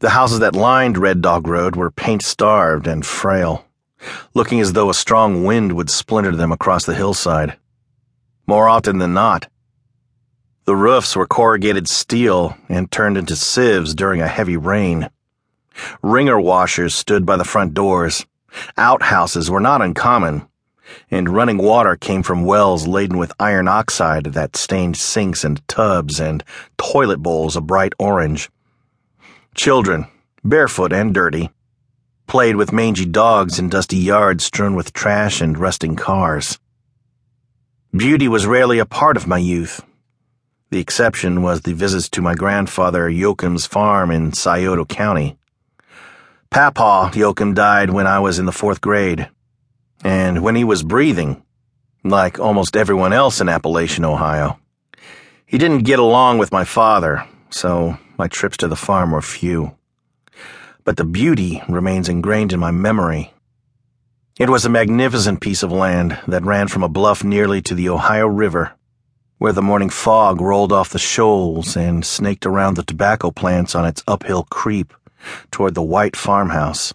The houses that lined Red Dog Road were paint starved and frail, looking as though a strong wind would splinter them across the hillside. More often than not, the roofs were corrugated steel and turned into sieves during a heavy rain. Wringer washers stood by the front doors. Outhouses were not uncommon, and running water came from wells laden with iron oxide that stained sinks and tubs and toilet bowls a bright orange. Children, barefoot and dirty, played with mangy dogs in dusty yards strewn with trash and rusting cars. Beauty was rarely a part of my youth. The exception was the visits to my grandfather Yoakim's farm in Scioto County. Papa Yoakim died when I was in the fourth grade, and when he was breathing, like almost everyone else in Appalachian, Ohio. He didn't get along with my father, so my trips to the farm were few. But the beauty remains ingrained in my memory. It was a magnificent piece of land that ran from a bluff nearly to the Ohio River where the morning fog rolled off the shoals and snaked around the tobacco plants on its uphill creep toward the white farmhouse,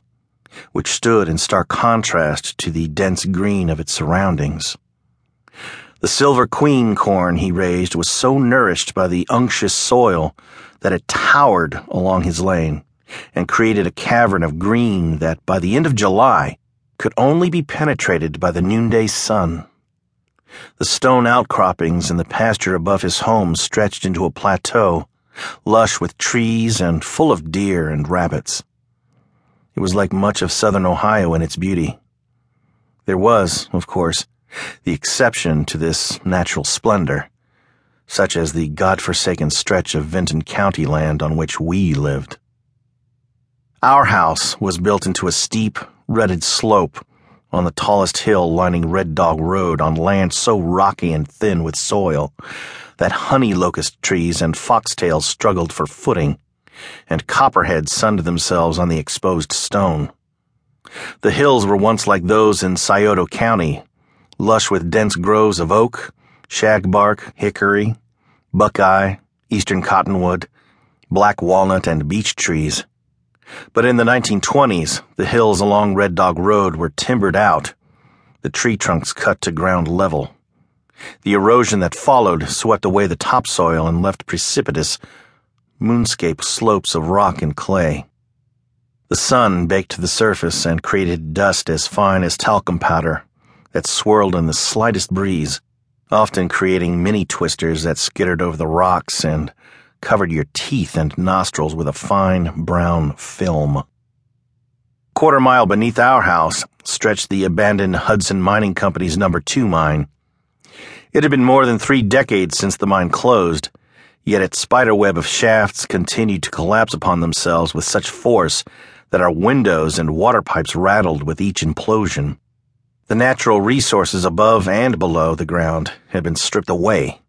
which stood in stark contrast to the dense green of its surroundings. The silver queen corn he raised was so nourished by the unctuous soil that it towered along his lane and created a cavern of green that by the end of July could only be penetrated by the noonday sun. The stone outcroppings in the pasture above his home stretched into a plateau, lush with trees and full of deer and rabbits. It was like much of southern Ohio in its beauty. There was, of course, the exception to this natural splendor, such as the god-forsaken stretch of Vinton County land on which we lived. Our house was built into a steep, rutted slope on the tallest hill lining Red Dog Road on land so rocky and thin with soil that honey locust trees and foxtails struggled for footing, and copperheads sunned themselves on the exposed stone. The hills were once like those in Scioto County, lush with dense groves of oak, shagbark, hickory, buckeye, eastern cottonwood, black walnut, and beech trees. But in the 1920s, the hills along Red Dog Road were timbered out, the tree trunks cut to ground level. The erosion that followed swept away the topsoil and left precipitous, moonscape slopes of rock and clay. The sun baked the surface and created dust as fine as talcum powder that swirled in the slightest breeze, often creating mini twisters that skittered over the rocks and covered your teeth and nostrils with a fine brown film. Quarter mile beneath our house stretched the abandoned Hudson Mining Company's number two mine. It had been more than three decades since the mine closed, yet its spiderweb of shafts continued to collapse upon themselves with such force that our windows and water pipes rattled with each implosion. The natural resources above and below the ground had been stripped away,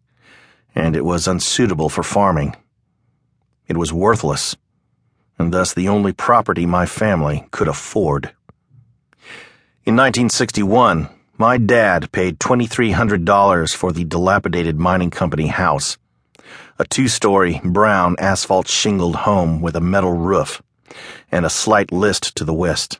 and it was unsuitable for farming. It was worthless, and thus the only property my family could afford. In 1961, my dad paid $2,300 for the dilapidated mining company house, a two story, brown, asphalt shingled home with a metal roof and a slight list to the west.